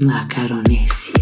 Macaronesia.